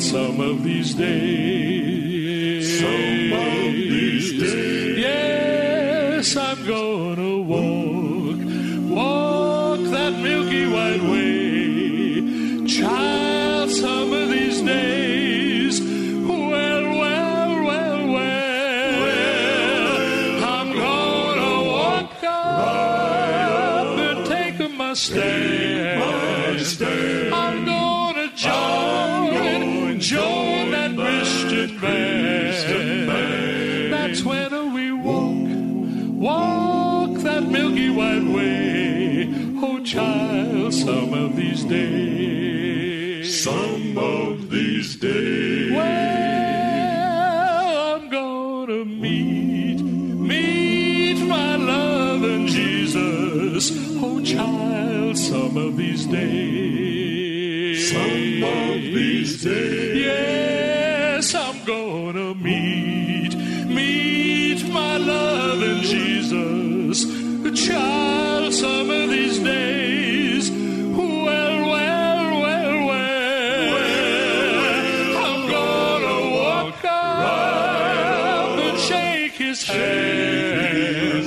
Some of these days. Some of these days. Yes, I'm gonna walk, walk that milky white way. Child, some of these days. Child, some of these days. Some of these days. Well, I'm gonna meet, meet my loving Jesus. Oh, child, some of these days. Some of these days. Yes, I'm gonna meet, meet my loving Jesus. Child, some of these days. Well, well, well, well. I'm gonna walk up and shake his hand.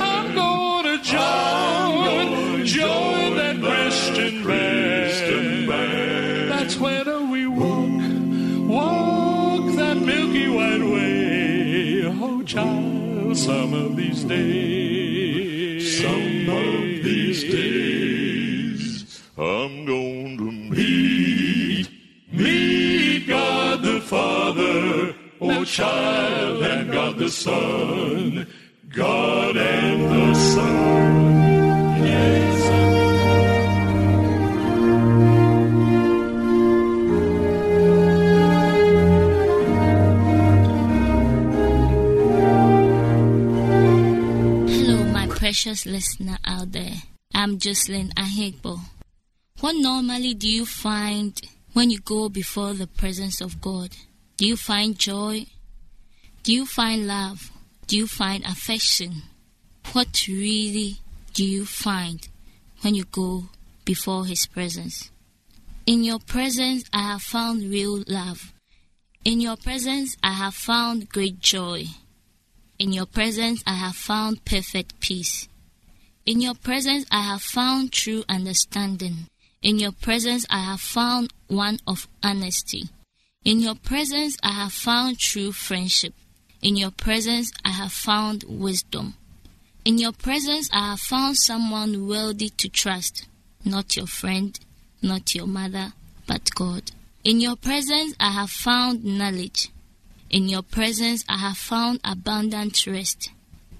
I'm gonna join, join that Christian band. That's when we walk, walk that milky white way. Oh, child, some of these days. The Son, God and the Son. Hello, my precious listener out there. I'm Jocelyn Ahegbo. What normally do you find when you go before the presence of God? Do you find joy? Do you find love? Do you find affection? What really do you find when you go before His presence? In your presence, I have found real love. In your presence, I have found great joy. In your presence, I have found perfect peace. In your presence, I have found true understanding. In your presence, I have found one of honesty. In your presence, I have found true friendship. In your presence, I have found wisdom. In your presence, I have found someone worthy to trust, not your friend, not your mother, but God. In your presence, I have found knowledge. In your presence, I have found abundant rest.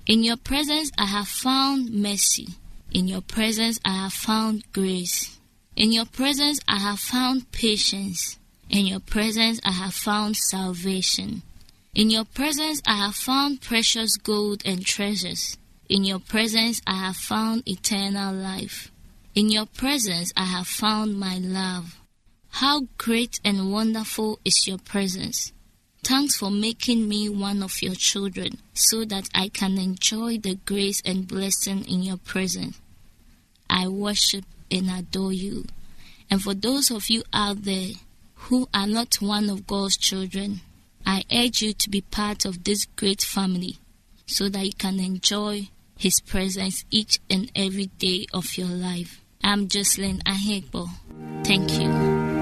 In your presence, I have found mercy. In your presence, I have found grace. In your presence, I have found patience. In your presence, I have found salvation. In your presence, I have found precious gold and treasures. In your presence, I have found eternal life. In your presence, I have found my love. How great and wonderful is your presence. Thanks for making me one of your children so that I can enjoy the grace and blessing in your presence. I worship and adore you. And for those of you out there who are not one of God's children, I urge you to be part of this great family so that you can enjoy His presence each and every day of your life. I'm Jocelyn Ahegbo. Thank you.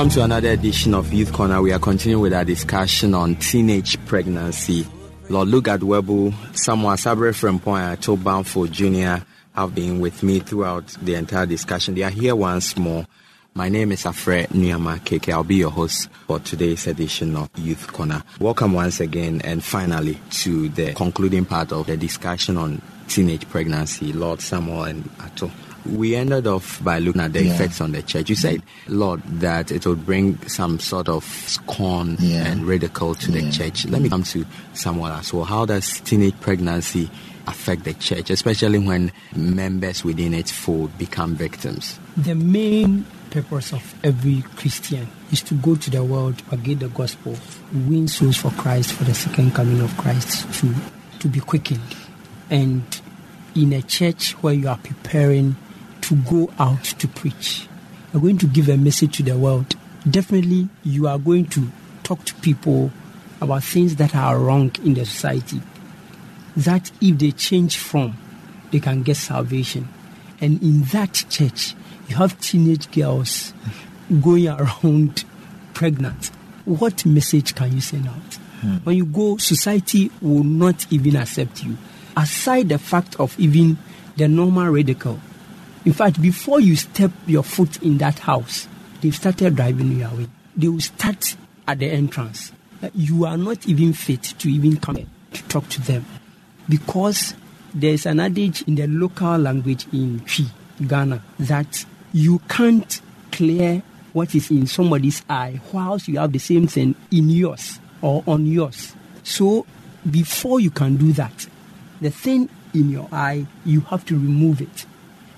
Welcome to another edition of Youth Corner. We are continuing with our discussion on teenage pregnancy. Lord Lugard Webu, Samuel Sabre Frempong, and Tobanfo Jr. have been with me throughout the entire discussion. They are here once more. My name is Afre Nuyama Keke. I'll be your host for today's edition of Youth Corner. Welcome once again and finally to the concluding part of the discussion on teenage pregnancy, Lord Samuel and Ato. We ended off by looking at the Yeah. effects on the church. You said, Lord, that it would bring some sort of scorn Yeah. and ridicule to the church. Let me come to Samuel as well. How does teenage pregnancy affect the church, especially when members within its fold become victims? The main purpose of every Christian is to go to the world, propagate the gospel, win souls for Christ, for the second coming of Christ to, to be quickened. And in a church where you are preparing to go out to preach, you're going to give a message to the world. Definitely, you are going to talk to people about things that are wrong in the society that if they change from, they can get salvation. And in that church, you have teenage girls going around pregnant. What message can you send out? Hmm. When you go, society will not even accept you. Aside the fact of even the normal radical. In fact, before you step your foot in that house, they've started driving you away. They will start at the entrance. You are not even fit to even come to talk to them because there's an adage in the local language in Twi, Ghana, that you can't clear what is in somebody's eye whilst you have the same thing in yours or on yours. So before you can do that, the thing in your eye, you have to remove it.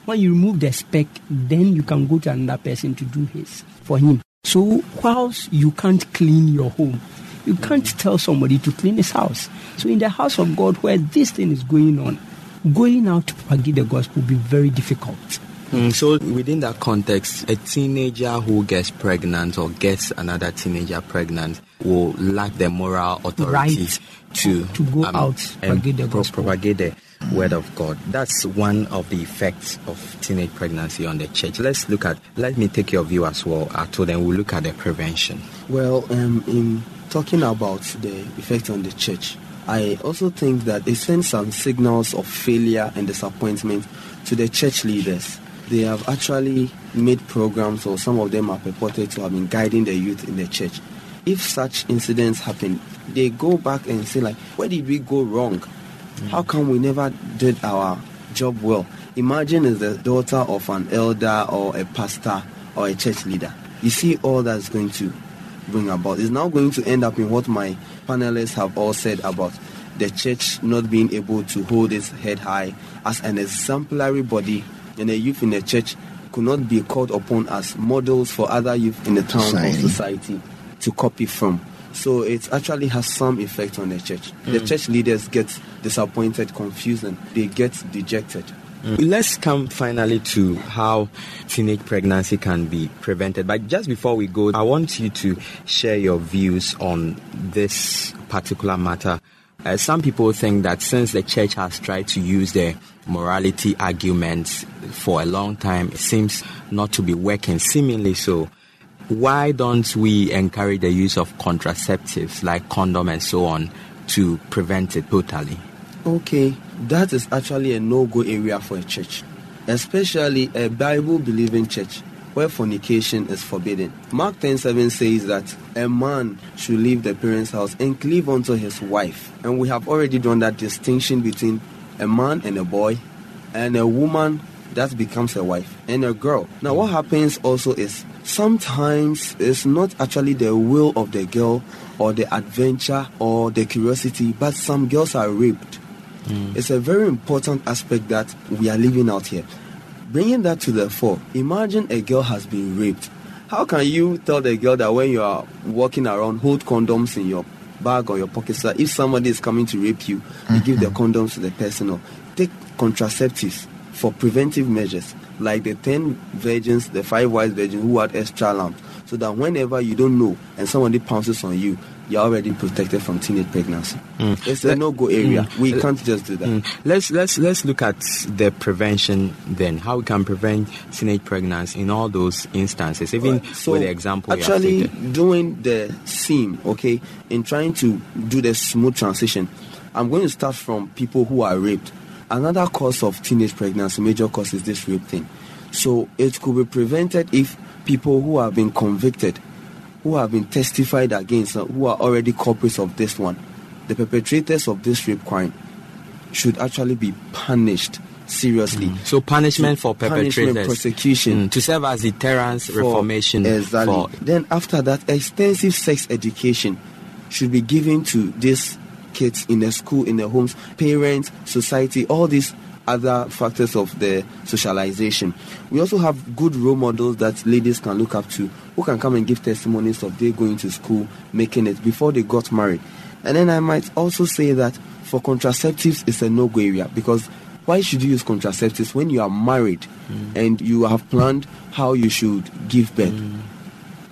When you remove the speck, then you can go to another person to do his for him. So whilst you can't clean your home, you can't tell somebody to clean his house. So in the house of God where this thing is going on, going out to propagate the gospel will be very difficult. Mm, so, within that context, a teenager who gets pregnant or gets another teenager pregnant will lack the moral authority Right. to, To go out, and propagate the gospel. propagate the word of God. That's one of the effects of teenage pregnancy on the church. Let's look at, let me take your view as well, Ato, then we'll look at the prevention. Well, um, in talking about the effect on the church, I also think that it sends some signals of failure and disappointment to the church leaders. They have actually made programs, or some of them are purported to have been guiding the youth in the church. If such incidents happen, they go back and say, like, where did we go wrong? How come we never did our job well? Imagine as the daughter of an elder or a pastor or a church leader. You see all that's going to bring about. It's now going to end up in what my panelists have all said about the church not being able to hold its head high as an exemplary body, and the youth in the church could not be called upon as models for other youth in the town Society. or society to copy from. So it actually has some effect on the church. The church leaders get disappointed, confused, and they get dejected. Let's come finally to how teenage pregnancy can be prevented. But just before we go, I want you to share your views on this particular matter. Uh, some people think that since the church has tried to use the morality arguments for a long time, it seems not to be working, seemingly so. Why don't we encourage the use of contraceptives like condom and so on to prevent it totally? Okay, that is actually a no-go area for a church, especially a Bible-believing church where fornication is forbidden. Mark 10:7 says that a man should leave the parents' house and cleave unto his wife, and we have already done that distinction between a man and a boy, and a woman that becomes a wife and a girl. Now, what happens also is sometimes it's not actually the will of the girl or the adventure or the curiosity, but some girls are raped. Hmm. It's a very important aspect that we are leaving out here. Bringing that to the fore, imagine a girl has been raped. How can you tell the girl that when you are walking around, hold condoms in your bag or your pocket so that if somebody is coming to rape you, you give the mm-hmm. condoms to the person or take contraceptives? For preventive measures, like the 10 virgins, the five wise virgins who had extra lamps, so that whenever you don't know and somebody pounces on you, you're already protected from teenage pregnancy. Mm. It's a no-go area. Mm. We can't just do that. Mm. Let's let's let's look at the prevention then. How we can prevent teenage pregnancy in all those instances, even so with the example. Actually, doing the seam, okay, in trying to do the smooth transition, I'm going to start from people who are raped. Another cause of teenage pregnancy, major cause, is this rape thing. So it could be prevented if people who have been convicted, who have been testified against, uh, who are already culprits of this one, the perpetrators of this rape crime, should actually be punished seriously. So punishment for Punishment, perpetrators, prosecution Mm, to serve as deterrence, for- reformation. Exactly. For, Then after that, extensive sex education should be given to these kids in the school, in the homes, parents, society, all these other factors of the socialization. We also have good role models that ladies can look up to who can come and give testimonies of they going to school, making it before they got married. And then I might also say that for contraceptives, it's a no-go area because why should you use contraceptives when you are married mm. and you have planned how you should give birth? Mm.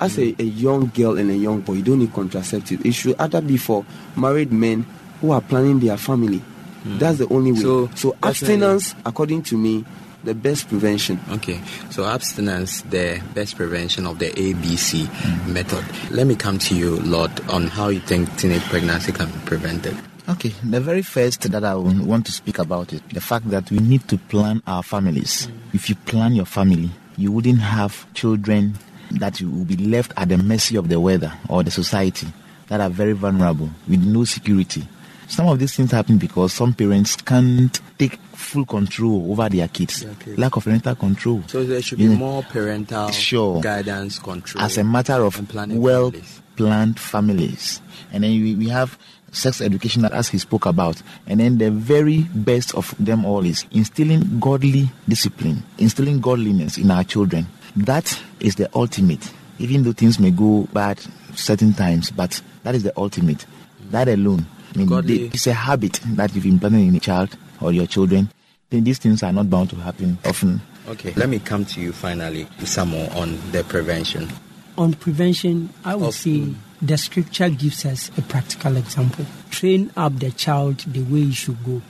As a, a young girl and a young boy, you don't need contraceptives. It should either be for married men who are planning their family. Hmm. That's the only way. So, So, definitely- abstinence, according to me, the best prevention. Okay, so abstinence, the best prevention of the ABC hmm. method. Let me come to you, Lord, on how you think teenage pregnancy can be prevented. Okay, the very first that I want to speak about is the fact that we need to plan our families. Hmm. If you plan your family, you wouldn't have children that you will be left at the mercy of the weather or the society that are very vulnerable with no security. Some of these things happen because some parents can't take full control over their kids. Their kids. Lack of parental control. So there should You be know, more parental Sure. guidance, control. as a matter of well families. planned families. And then we, we have sex education as he spoke about. And then the very best of them all is instilling godly discipline, instilling godliness in our children. That is the ultimate. Even though things may go bad certain times, but that is the ultimate. That alone. I mean, Godly- they- it's a habit that you've implanted in a child or your children. Then these things are not bound to happen often. Okay, let me come to you finally, Samuel, on the prevention. On prevention, I would say the scripture gives us a practical example. Train up the child the way he should go,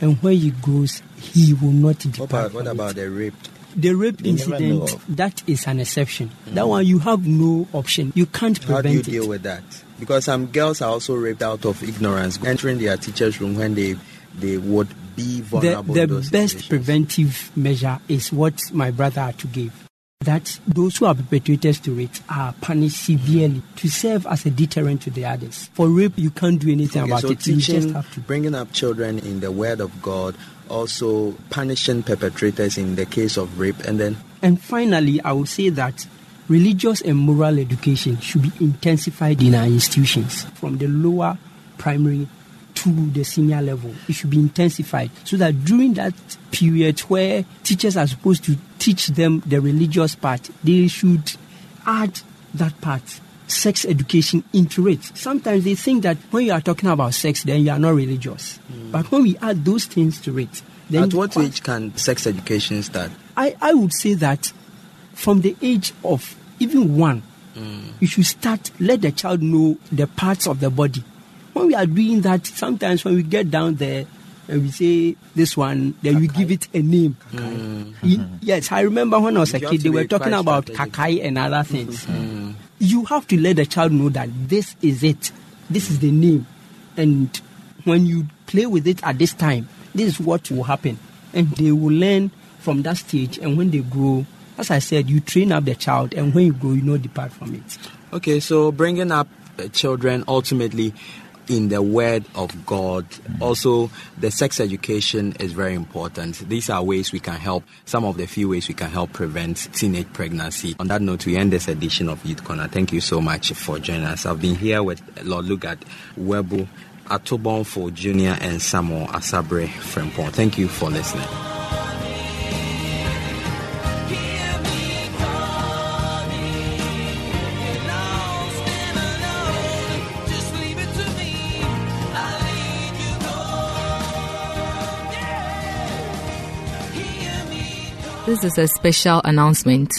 and when he goes, he will not depart. What about, what about the rape? The rape They incident that is an exception. That one you have no option. You can't prevent it. How do you prevent deal it. with that? Because some girls are also raped out of ignorance, entering their teacher's room when they they would be the, vulnerable. the those best situations. preventive measure is what my brother had to give. That those who are perpetrators to rape are punished severely to serve as a deterrent to the others. For rape, you can't do anything Okay, about so it. You just teaching, have to. bringing up children in the Word of God, also punishing perpetrators in the case of rape, and then And finally, I would say that religious and moral education should be intensified in our institutions from the lower primary to the senior level. It should be intensified so that during that period where teachers are supposed to teach them the religious part, they should add that part. Sex education into it. Sometimes they think that when you are talking about sex, then you are not religious. But when we add those things to it, then at what age can sex education start? I, I would say that from the age of even one, mm. you should start, let the child know the parts of the body. When we are doing that, sometimes when we get down there and we say this one, then we give it a name. Mm. Ye- Yes, I remember when I was a You have kid, they were talking about strategic. kakai and other things. Mm. You have to let the child know that this is it, this is the name. And when you play with it at this time, this is what will happen. And they will learn from that stage. And when they grow, as I said, you train up the child, and when you grow, you not depart from it. Okay, so bringing up children ultimately in the Word of God. Mm. Also, the sex education is very important. These are ways we can help, some of the few ways we can help prevent teenage pregnancy. On that note, we end this edition of Youth Corner. Thank you so much for joining us. I've been here with Lord Lugard Webu, Atobonfo Jr., and Samuel Asabre Frempong. Thank you for listening. This is a special announcement.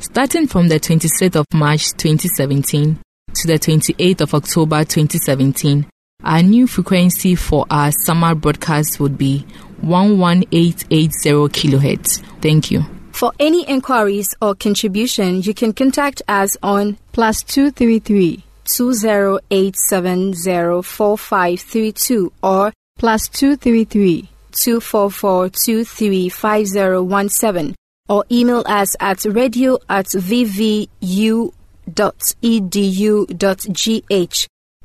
Starting from the 26th of March 2017 to the 28th of October 2017, our new frequency for our summer broadcast would be 11880 kHz. Thank you. For any inquiries or contribution, you can contact us on plus 233 20874532 or plus 233 244 or email us at radio at vvu.edu.gh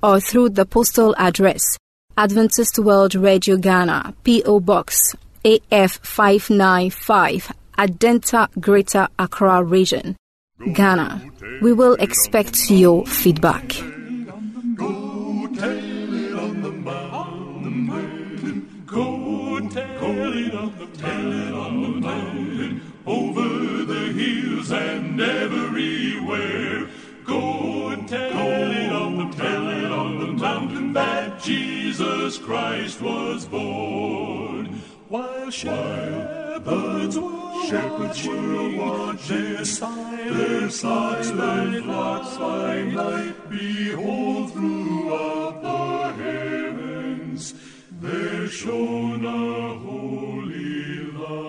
or through the postal address Adventist World Radio Ghana, P.O. Box AF595, Adenta Greater Accra Region, Ghana. We will expect your feedback. Tell it on the tell it on the mountain. Over the hills and everywhere. Go and tell it on the tell it on the mountain that Jesus Christ was born. While shepherds were shepherds were watching their silent flocks by night, behold throughout the heavens there shone a holy light.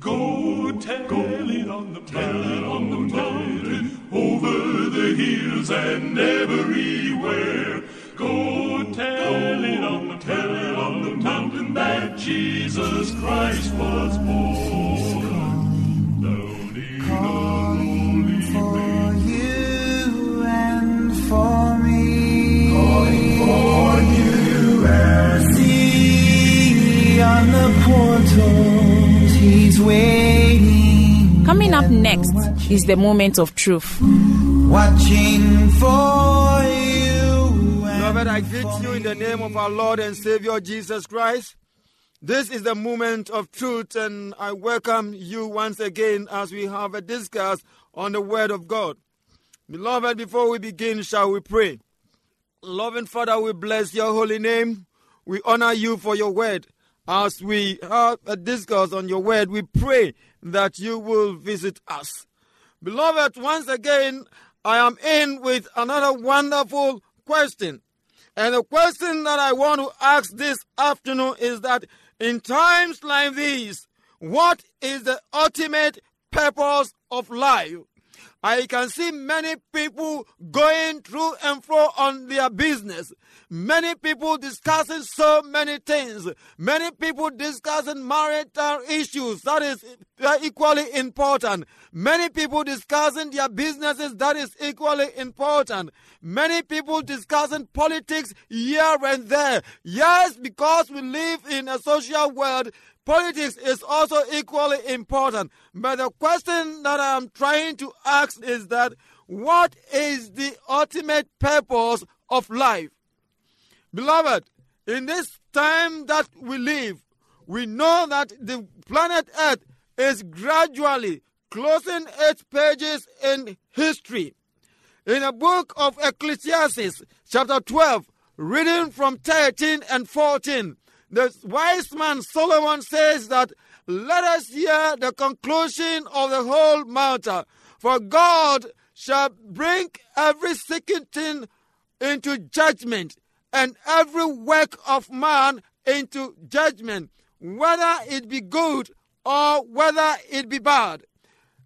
Go tell, go it on the tell it on the mountain, over the hills and everywhere. Go tell it on the tell it on the mountain that Jesus Christ was born. Up next is the moment of truth. Watching for you. Beloved, I greet you in the name of our Lord and Savior Jesus Christ. This is the moment of truth, and I welcome you once again as we have a discuss on the Word of God. Beloved, before we begin, shall we pray? Loving Father, we bless your holy name. We honor you for your word. As we have a discourse on your word, we pray that you will visit us. Beloved, once again, I am in with another wonderful question. And the question that I want to ask this afternoon is that in times like these, what is the ultimate purpose of life? I can see many people going through and fro on their business. Many people discussing so many things. Many people discussing marital issues. That is equally important. Many people discussing their businesses. That is equally important. Many people discussing politics here and there. Yes, because we live in a social world, Politics is also equally important. But the question that I'm trying to ask is that what is the ultimate purpose of life? Beloved, in this time that we live, we know that the planet Earth is gradually closing its pages in history. In the book of Ecclesiastes, chapter 12, reading from 13 and 14, the wise man Solomon says that let us hear the conclusion of the whole matter. For God shall bring every second thing into judgment, and every work of man into judgment, whether it be good or whether it be bad.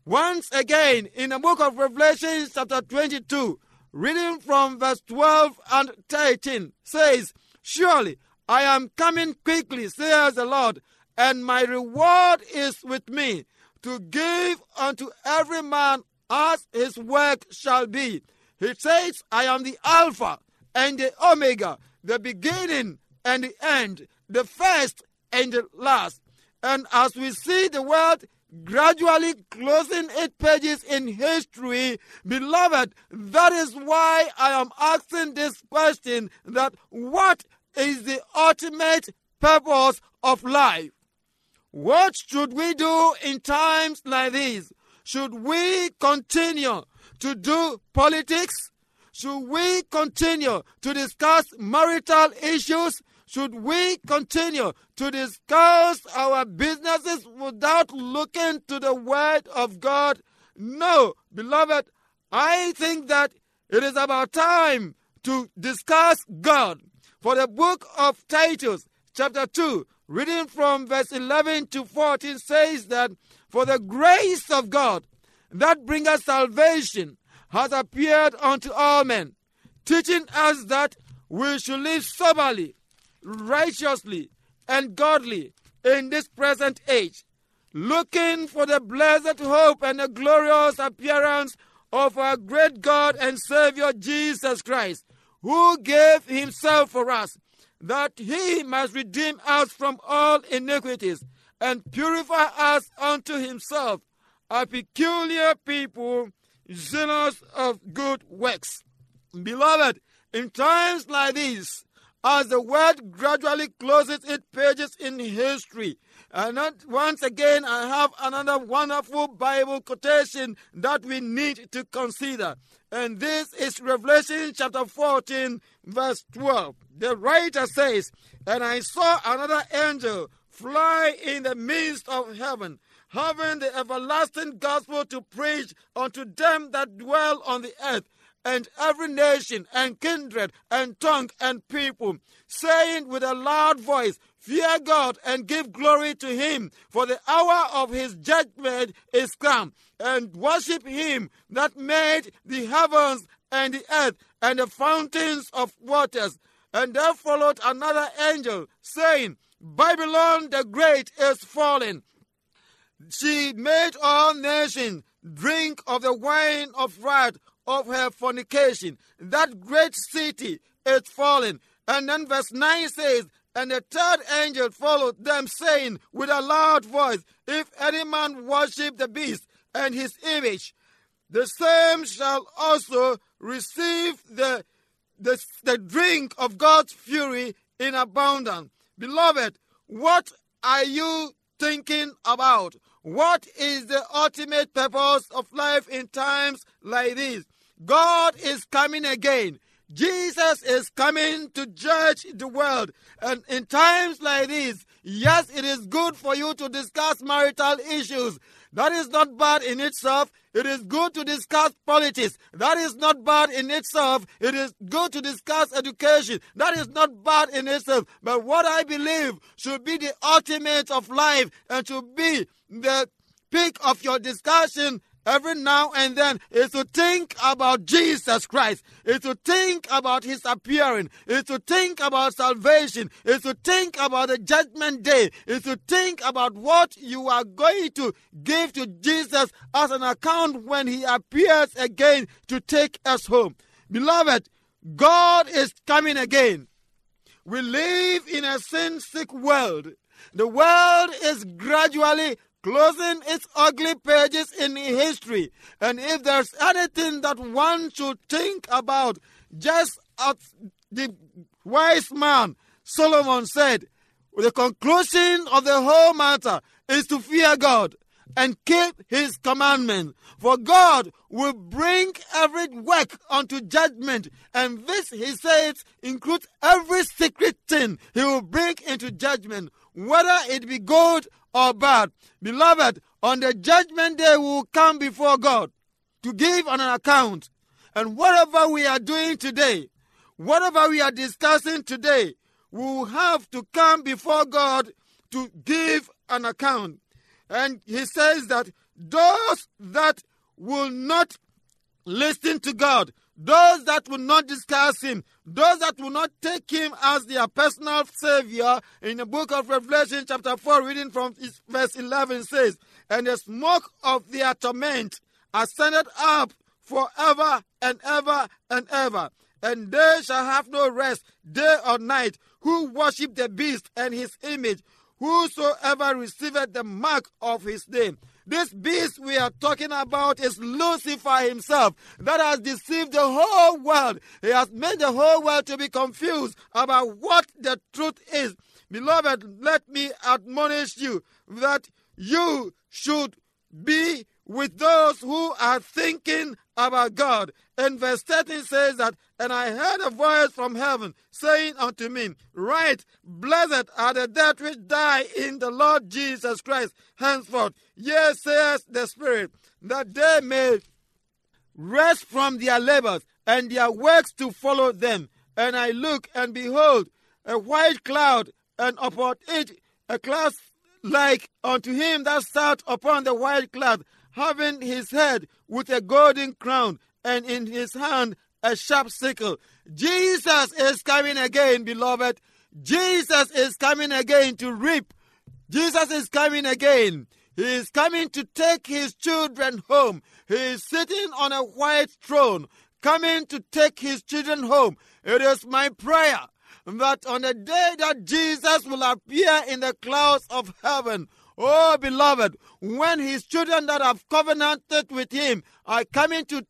Once again, in the book of Revelation, chapter 22, reading from verse 12 and 13, says, Surely I am coming quickly, says the Lord, and my reward is with me to give unto every man as his work shall be. He says, I am the Alpha and the Omega, the beginning and the end, the first and the last. And as we see the world gradually closing its pages in history, beloved, that is why I am asking this question that what is the ultimate purpose of life? What should we do in times like these? Should we continue to do politics? Should we continue to discuss marital issues? Should we continue to discuss our businesses without looking to the Word of God? No, beloved, I think that it is about time to discuss God. For the book of Titus, chapter 2, reading from verse 11 to 14, says that for the grace of God that bringeth salvation has appeared unto all men, teaching us that we should live soberly, righteously, and godly in this present age, looking for the blessed hope and the glorious appearance of our great God and Savior Jesus Christ, who gave himself for us, that he must redeem us from all iniquities and purify us unto himself, a peculiar people, zealous of good works. Beloved, in times like these, as the world gradually closes its pages in history, Uh, and once again, I have another wonderful Bible quotation that we need to consider. And this is Revelation chapter 14, verse 12. The writer says, And I saw another angel fly in the midst of heaven, having the everlasting gospel to preach unto them that dwell on the earth and every nation and kindred and tongue and people, saying with a loud voice, Fear God and give glory to Him, for the hour of His judgment is come, and worship Him that made the heavens and the earth and the fountains of waters. And there followed another angel, saying, Babylon the Great is fallen. She made all nations drink of the wine of wrath of her fornication. That great city is fallen. And then verse 9 says, And the third angel followed them, saying with a loud voice, If any man worship the beast and his image, the same shall also receive the, the, the drink of God's fury in abundance. Beloved, what are you thinking about? What is the ultimate purpose of life in times like this? God is coming again. Jesus is coming to judge the world. And in times like this, yes, it is good for you to discuss marital issues. That is not bad in itself. It is good to discuss politics. That is not bad in itself. It is good to discuss education. That is not bad in itself. But what I believe should be the ultimate of life and should be the peak of your discussion every now and then is to think about Jesus Christ, is to think about his appearing, is to think about salvation, is to think about the judgment day, is to think about what you are going to give to Jesus as an account when he appears again to take us home. Beloved, God is coming again. We live in a sin sick world. The world is gradually closing its ugly pages in history. And if there's anything that one should think about, just as the wise man Solomon said, the conclusion of the whole matter is to fear God and keep his commandments. For God will bring every work unto judgment. And this, he says, includes every secret thing he will bring into judgment, whether it be good or bad. Beloved, on the judgment day, we will come before God to give an account. And whatever we are doing today, whatever we are discussing today, we will have to come before God to give an account. And he says that those that will not listen to God, those that will not discuss him, those that will not take him as their personal savior, in the book of Revelation, chapter 4, reading from verse 11, says, And the smoke of their torment ascended up forever and ever and ever. And they shall have no rest day or night, who worship the beast and his image, whosoever receiveth the mark of his name. This beast we are talking about is Lucifer himself that has deceived the whole world. He has made the whole world to be confused about what the truth is. Beloved, let me admonish you that you should be with those who are thinking about God. And verse 13 says that, And I heard a voice from heaven saying unto me, Write, blessed are the dead which die in the Lord Jesus Christ henceforth. Yes, says the Spirit, that they may rest from their labors and their works to follow them. And I look, and behold, a white cloud, and upon it a cloud like unto him that sat upon the white cloud, having his head with a golden crown, and in his hand a sharp sickle. Jesus is coming again, beloved. Jesus is coming again to reap. Jesus is coming again. He is coming to take his children home. He is sitting on a white throne, coming to take his children home. It is my prayer that on the day that Jesus will appear in the clouds of heaven, oh beloved, when his children that have covenanted with him are coming to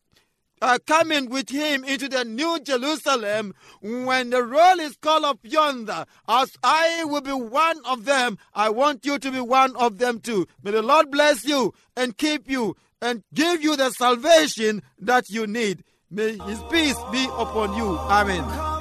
are coming with him into the new Jerusalem when the roll is called up yonder. As I will be one of them, I want you to be one of them too. May the Lord bless you and keep you and give you the salvation that you need. May his peace be upon you. Amen.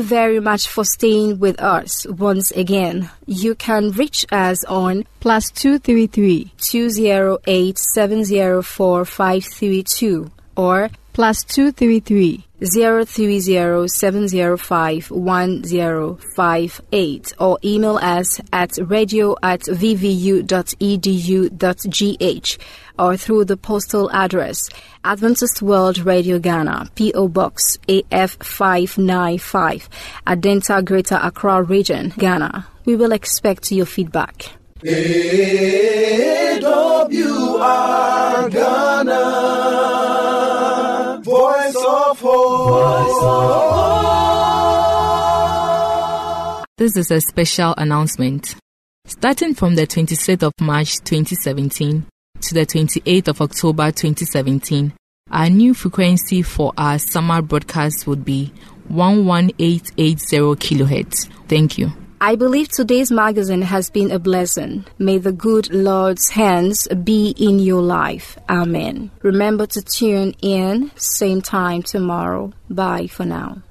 You very much for staying with us once again. You can reach us on plus two three three two zero eight seven zero four five three two or plus two three three zero three zero seven zero five one zero five eight or email us at radio at vvu.edu.gh or through the postal address Adventist World Radio Ghana, P.O. Box AF595, Adenta Greater Accra Region, Ghana. We will expect your feedback. AWR Ghana, This is a special announcement. Starting from the 26th of March 2017, to the 28th of October 2017, our new frequency for our summer broadcast would be 11880 kHz. Thank you. I believe today's magazine has been a blessing. May the good Lord's hands be in your life. Amen. Remember to tune in, same time tomorrow. Bye for now.